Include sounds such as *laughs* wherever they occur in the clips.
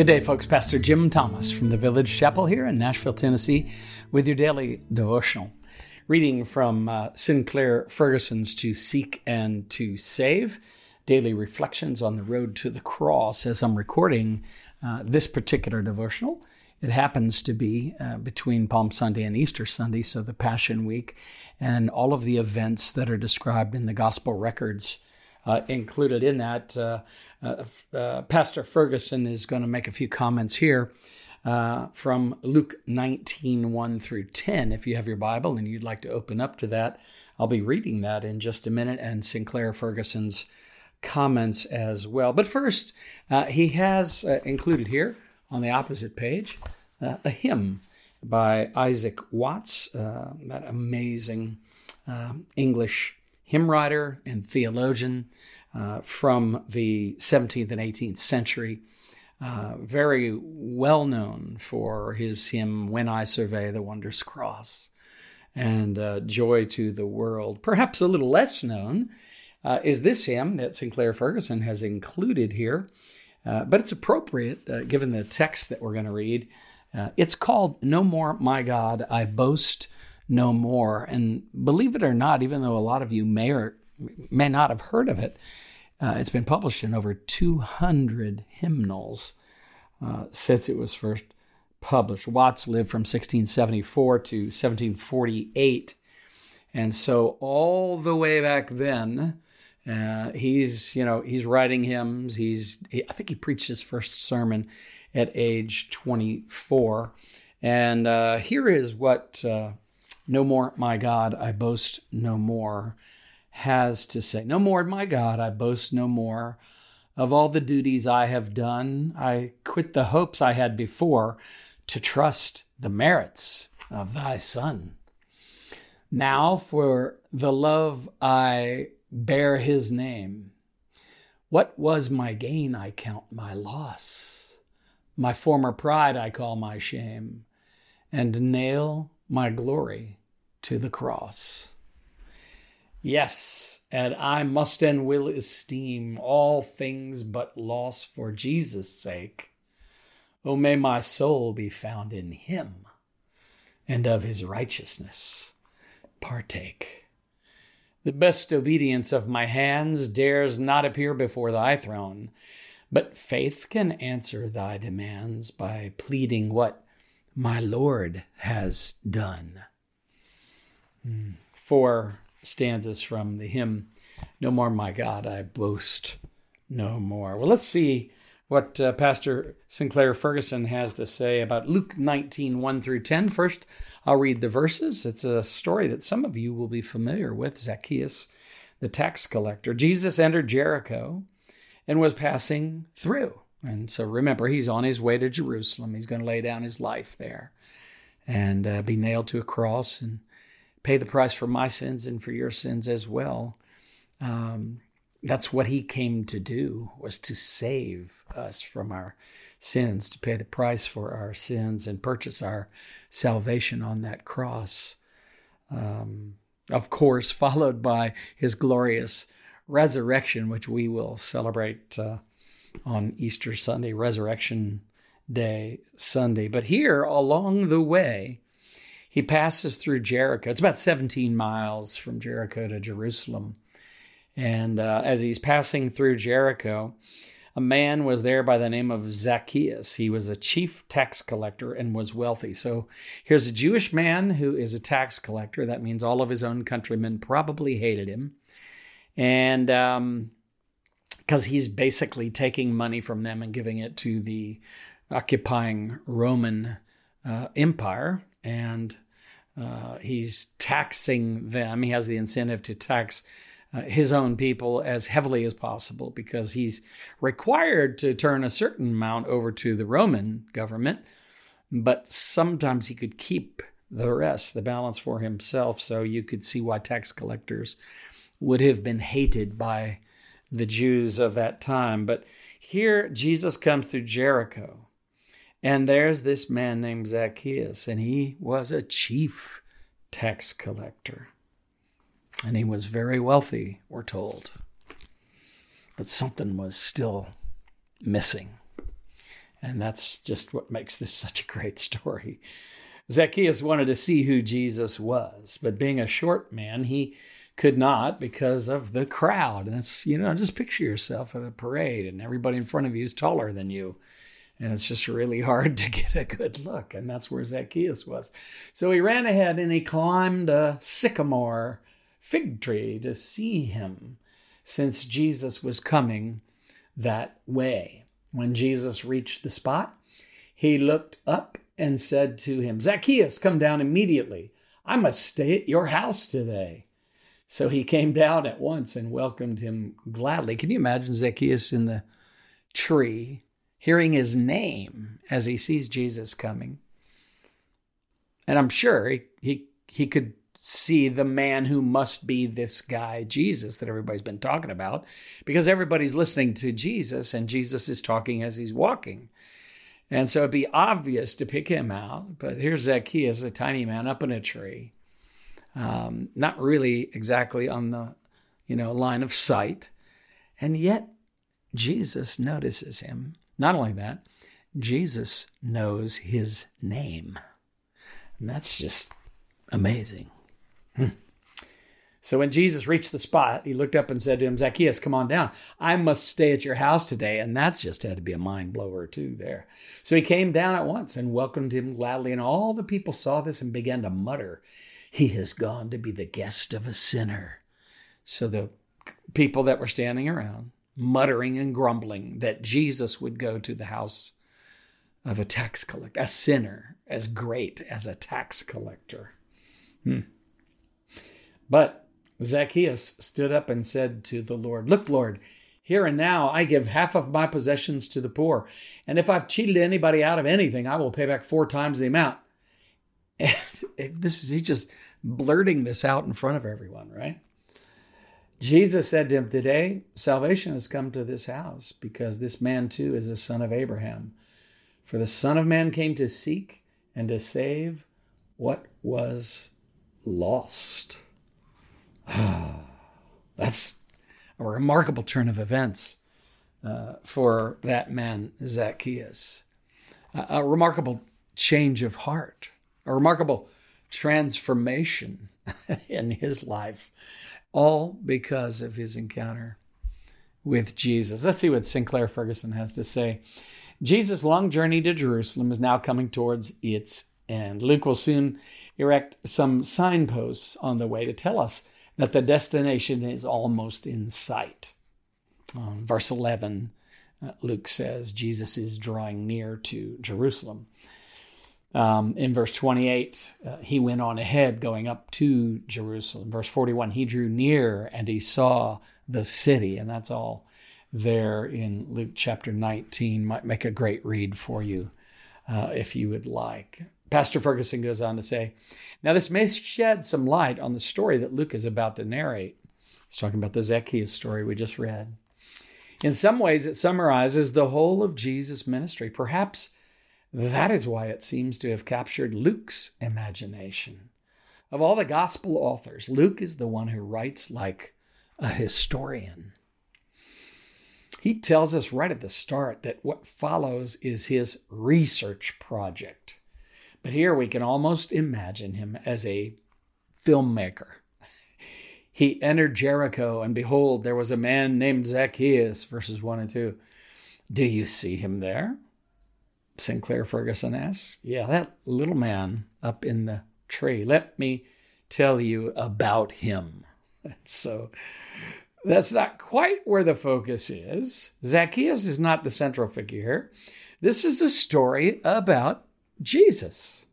Good day, folks. Pastor Jim Thomas from the Village Chapel here in Nashville, Tennessee, with your daily devotional. Reading from uh, Sinclair Ferguson's To Seek and to Save, daily reflections on the road to the cross as I'm recording uh, this particular devotional. It happens to be uh, between Palm Sunday and Easter Sunday, so the Passion Week, and all of the events that are described in the Gospel records uh, included in that. Uh, uh, uh, Pastor Ferguson is going to make a few comments here from Luke 19 1 through 10. If you have your Bible and you'd like to open up to that, I'll be reading that in just a minute and Sinclair Ferguson's comments as well. But first, uh, he has uh, included here on the opposite page uh, a hymn by Isaac Watts, that amazing English hymn writer and theologian uh, from the 17th and 18th century. Uh, very well known for his hymn, When I Survey the Wondrous Cross, and uh, Joy to the World. Perhaps a little less known uh, is this hymn that Sinclair Ferguson has included here, uh, but it's appropriate uh, given the text that we're going to read. it's called No More, My God, I Boast No More. And believe it or not, even though a lot of you may or may not have heard of it. Uh, it's been published in over 200 hymnals uh, since it was first published. Watts lived from 1674 to 1748. And so all the way back then, uh, he's you know he's writing hymns. He's he, I think he preached his first sermon at age 24. And uh, here is what uh, "No More, My God, I Boast No More" has to say. No more, my God, I boast no more. Of all the duties I have done, I quit the hopes I had before to trust the merits of thy Son. Now, for the love I bear his name, what was my gain I count my loss. My former pride I call my shame, and nail my glory to the cross. Yes, and I must and will esteem all things but loss for Jesus' sake. Oh, may my soul be found in him, and of his righteousness partake. The best obedience of my hands dares not appear before thy throne, but faith can answer thy demands by pleading what my Lord has done. For stanzas from the hymn, No More, My God, I Boast No More. Well, let's see what uh, Pastor Sinclair Ferguson has to say about Luke 19, 1 through 10. First, I'll read the verses. It's a story that some of you will be familiar with Zacchaeus, the tax collector. Jesus entered Jericho and was passing through. And so remember, he's on his way to Jerusalem. He's going to lay down his life there and uh, be nailed to a cross and pay the price for my sins and for your sins as well. Um, that's what he came to do was to save us from our sins, to pay the price for our sins and purchase our salvation on that cross. Um, of course, *laughs* followed by his glorious resurrection, which we will celebrate uh, on Easter Sunday, Resurrection Day Sunday. But here along the way, he passes through Jericho. It's about 17 miles from Jericho to Jerusalem. And uh, as he's passing through Jericho, a man was there by the name of Zacchaeus. He was a chief tax collector and was wealthy. So here's a Jewish man who is a tax collector. That means all of his own countrymen probably hated him. And because um, he's basically taking money from them and giving it to the occupying Roman uh, Empire and uh, he's taxing them. He has the incentive to tax uh, his own people as heavily as possible because he's required to turn a certain amount over to the Roman government, but sometimes he could keep the rest, the balance for himself. So you could see why tax collectors would have been hated by the Jews of that time. But here Jesus comes through Jericho and there's this man named Zacchaeus, and he was a chief tax collector. And he was very wealthy, we're told. But something was still missing. And that's just what makes this such a great story. Zacchaeus wanted to see who Jesus was, but being a short man, he could not because of the crowd. And that's, you know, just picture yourself at a parade and everybody in front of you is taller than you. And it's just really hard *laughs* to get a good look. And that's where Zacchaeus was. So he ran ahead and he climbed a sycamore fig tree to see him since Jesus was coming that way. When Jesus reached the spot, he looked up and said to him, Zacchaeus, come down immediately. I must stay at your house today. So he came down at once and welcomed him gladly. Can you imagine Zacchaeus in the tree, hearing his name as he sees Jesus coming? And I'm sure he, he, he could see the man who must be this guy, Jesus, that everybody's been talking about, because everybody's listening to Jesus and Jesus is talking as he's walking. And so it'd be obvious to pick him out. But here's Zacchaeus, a tiny man up in a tree, um, not really exactly on the you know line of sight, and yet Jesus notices him. Not only that, Jesus knows his name, and that's just amazing. Hmm. So when Jesus reached the spot, he looked up and said to him, Zacchaeus, come on down. I must stay at your house today. And that's just had to be a mind blower, too, there. So he came down at once and welcomed him gladly. And all the people saw this and began to mutter, He has gone to be the guest of a sinner. So the people that were standing around, muttering and grumbling that Jesus would go to the house of a tax collector, a sinner as great as a tax collector. Hmm. But Zacchaeus stood up and said to the Lord, Look, Lord, here and now I give half of my possessions to the poor. And if I've cheated anybody out of anything, I will pay back four times the amount. *laughs* And this is, he's just blurting this out in front of everyone, right? Jesus said to him, Today salvation has come to this house because this man too is a son of Abraham. For the Son of Man came to seek and to save what was lost. That's a remarkable turn of events uh, for that man, Zacchaeus. a remarkable change of heart, a remarkable transformation *laughs* in his life, all because of his encounter with Jesus. Let's see what Sinclair Ferguson has to say. Jesus' long journey to Jerusalem is now coming towards its end. Luke will soon erect some signposts on the way to tell us that the destination is almost in sight. Um, verse 11, uh, Luke says Jesus is drawing near to Jerusalem. Um, in verse 28, uh, he went on ahead going up to Jerusalem. Verse 41, he drew near and he saw the city. And that's all there in Luke chapter 19. Might make a great read for you uh, if you would like. Pastor Ferguson goes on to say, now this may shed some light on the story that Luke is about to narrate. He's talking about the Zacchaeus story we just read. In some ways, it summarizes the whole of Jesus' ministry. Perhaps that is why it seems to have captured Luke's imagination. Of all the gospel authors, Luke is the one who writes like a historian. He tells us right at the start that what follows is his research project. But here we can almost imagine him as a filmmaker. *laughs* He entered Jericho, and behold, there was a man named Zacchaeus, verses 1 and 2. Do you see him there? Sinclair Ferguson asks. Yeah, that little man up in the tree. Let me tell you about him. *laughs* So that's not quite where the focus is. Zacchaeus is not the central figure here. This is a story about Jesus.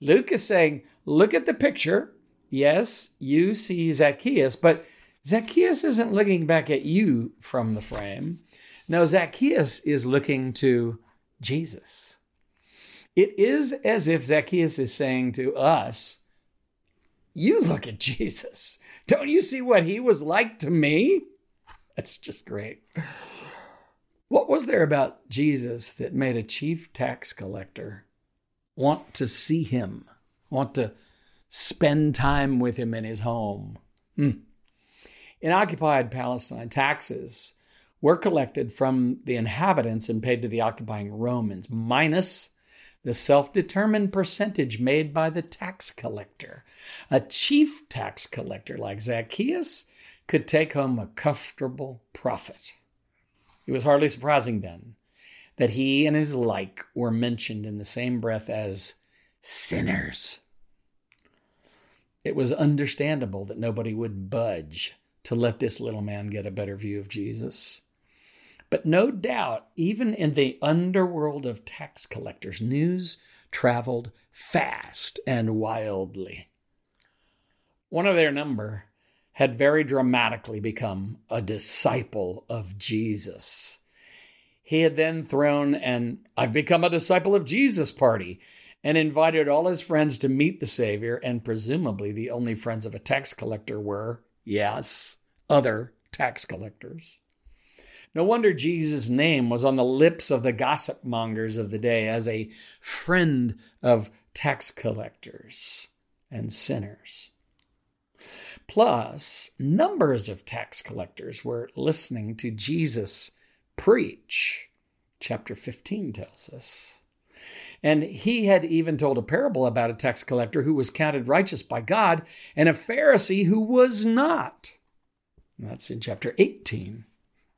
Luke is saying, look at the picture. Yes, you see Zacchaeus, but Zacchaeus isn't looking back at you from the frame. No, Zacchaeus is looking to Jesus. It is as if Zacchaeus is saying to us, You look at Jesus. Don't you see what he was like to me? That's just great. What was there about Jesus that made a chief tax collector want to see him, want to spend time with him in his home. Hmm. In occupied Palestine, taxes were collected from the inhabitants and paid to the occupying Romans, minus the self determined percentage made by the tax collector. A chief tax collector like Zacchaeus could take home a comfortable profit. It was hardly surprising then that he and his like were mentioned in the same breath as sinners. It was understandable that nobody would budge to let this little man get a better view of Jesus. But no doubt, even in the underworld of tax collectors, news traveled fast and wildly. One of their number had very dramatically become a disciple of Jesus. He had then thrown an I've become a disciple of Jesus party and invited all his friends to meet the Savior, and presumably the only friends of a tax collector were, yes, other tax collectors. No wonder Jesus' name was on the lips of the gossip mongers of the day as a friend of tax collectors and sinners. Plus, numbers of tax collectors were listening to Jesus preach. Chapter 15 tells us. And he had even told a parable about a tax collector who was counted righteous by God and a Pharisee who was not. That's in chapter 18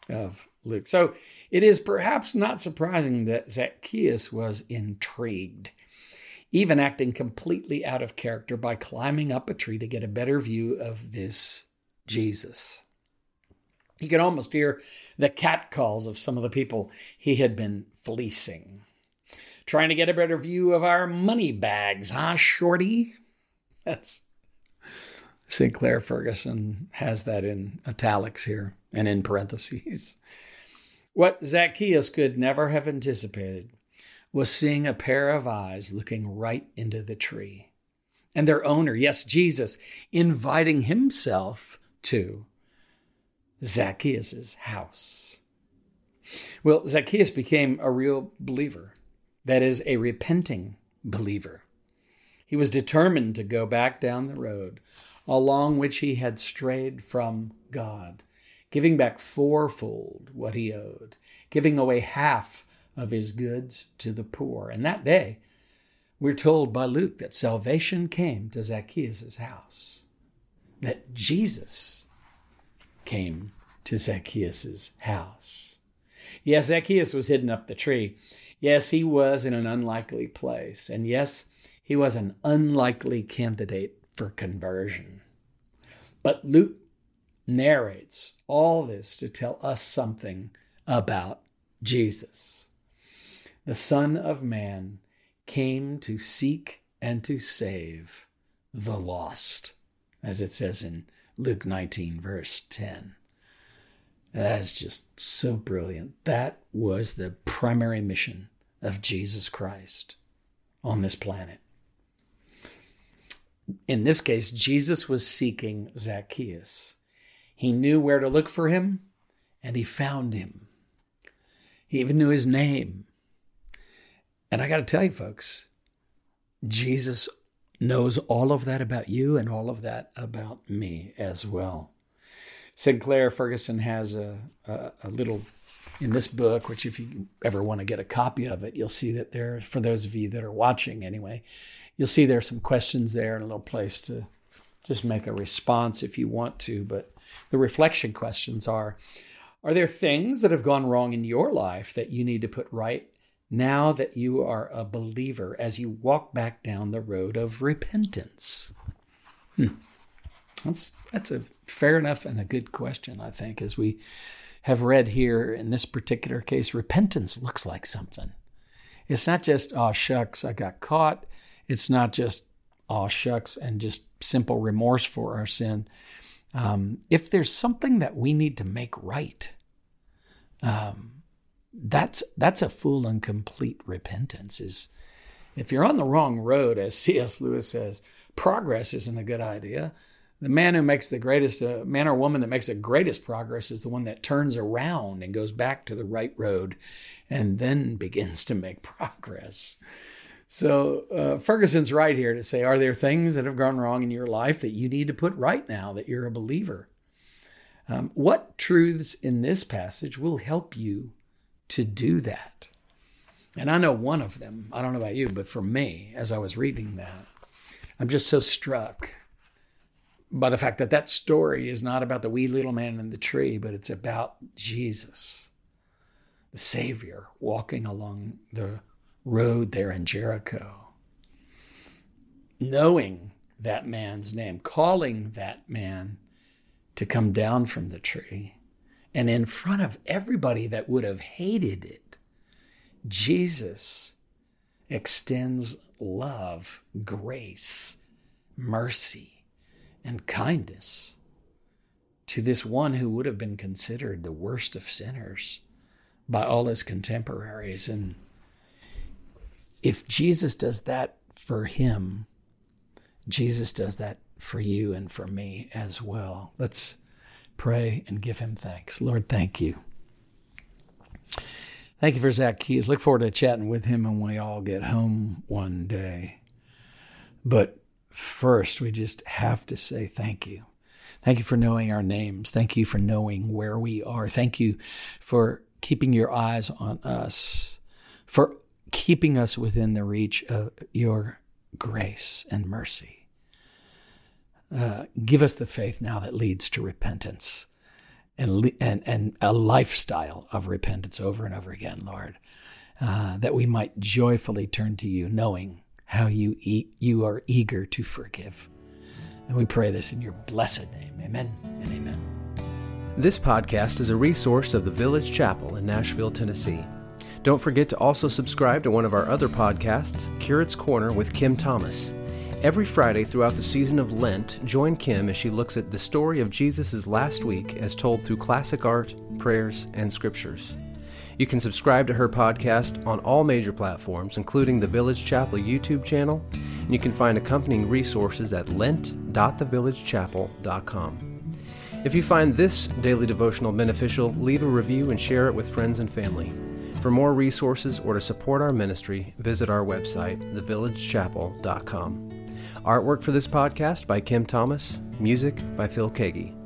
of Luke. So it is perhaps not surprising that Zacchaeus was intrigued, even acting completely out of character by climbing up a tree to get a better view of this Jesus. You can almost hear the catcalls of some of the people he had been fleecing. Trying to get a better view of our money bags, huh, Shorty? That's Sinclair Ferguson has that in italics here and in parentheses. What Zacchaeus could never have anticipated was seeing a pair of eyes looking right into the tree, and their owner, yes, Jesus, inviting himself to Zacchaeus' house. Well, Zacchaeus became a real believer, that is, a repenting believer. He was determined to go back down the road along which he had strayed from God giving back fourfold what he owed, giving away half of his goods to the poor. And that day, we're told by Luke that salvation came to Zacchaeus' house, that Jesus came to Zacchaeus' house. Yes, Zacchaeus was hidden up the tree. Yes, he was in an unlikely place. And yes, he was an unlikely candidate for conversion. But Luke narrates all this to tell us something about Jesus. The Son of Man came to seek and to save the lost, as it says in Luke 19, verse 10. That is just so brilliant. That was the primary mission of Jesus Christ on this planet. In this case, Jesus was seeking Zacchaeus. He knew where to look for him, and he found him. He even knew his name. And I got to tell you, folks, Jesus knows all of that about you and all of that about me as well. Sinclair Ferguson has a, a, a, little in this book, which if you ever want to get a copy of it, you'll see that there, for those of you that are watching anyway, you'll see there are some questions there and a little place to just make a response if you want to. But the reflection questions are Are there things that have gone wrong in your life that you need to put right now that you are a believer as you walk back down the road of repentance? Hmm. That's, that's a fair enough and a good question, I think, as we have read here in this particular case. Repentance looks like something. It's not just, oh, shucks, I got caught. It's not just, oh, shucks, and just simple remorse for our sin um, if there's something that we need to make right, um, that's that's a full and complete repentance. Is if you're on the wrong road, as C.S. Lewis says, progress isn't a good idea. The man who makes the greatest, uh, man or woman that makes the greatest progress is the one that turns around and goes back to the right road and then begins to make *laughs* progress. So uh, Ferguson's right here to say, are there things that have gone wrong in your life that you need to put right now that you're a believer? Um, what truths in this passage will help you to do that? And I know one of them. I don't know about you, but for me, as I was reading that, I'm just so struck by the fact that that story is not about the wee little man in the tree, but it's about Jesus, the Savior, walking along the road there in Jericho, knowing that man's name, calling that man to come down from the tree. And in front of everybody that would have hated it, Jesus extends love, grace, mercy, and kindness to this one who would have been considered the worst of sinners by all his contemporaries. And if Jesus does that for him, Jesus does that for you and for me as well. Let's pray and give him thanks. Lord, thank you. Thank you for Zacchaeus. Look forward to chatting with him when we all get home one day. But first, we just have to say thank you. Thank you for knowing our names. Thank you for knowing where we are. Thank you for keeping your eyes on us, for keeping us within the reach of your grace and mercy. Uh, give us the faith now that leads to repentance and, and, and a lifestyle of repentance over and over again, Lord, uh, that we might joyfully turn to you, knowing how you, e- you are eager to forgive. And we pray this in your blessed name. Amen and amen. This podcast is a resource of the Village Chapel in Nashville, Tennessee. Don't forget to also subscribe to one of our other podcasts, Curate's Corner with Kim Thomas. Every Friday throughout the season of Lent, join Kim as she looks at the story of Jesus' last week as told through classic art, prayers, and scriptures. You can subscribe to her podcast on all major platforms, including the Village Chapel YouTube channel, and you can find accompanying resources at lent.thevillagechapel.com. If you find this daily devotional beneficial, leave a review and share it with friends and family. For more resources or to support our ministry, visit our website, thevillagechapel.com. Artwork for this podcast by Kim Thomas, music by Phil Keaggy.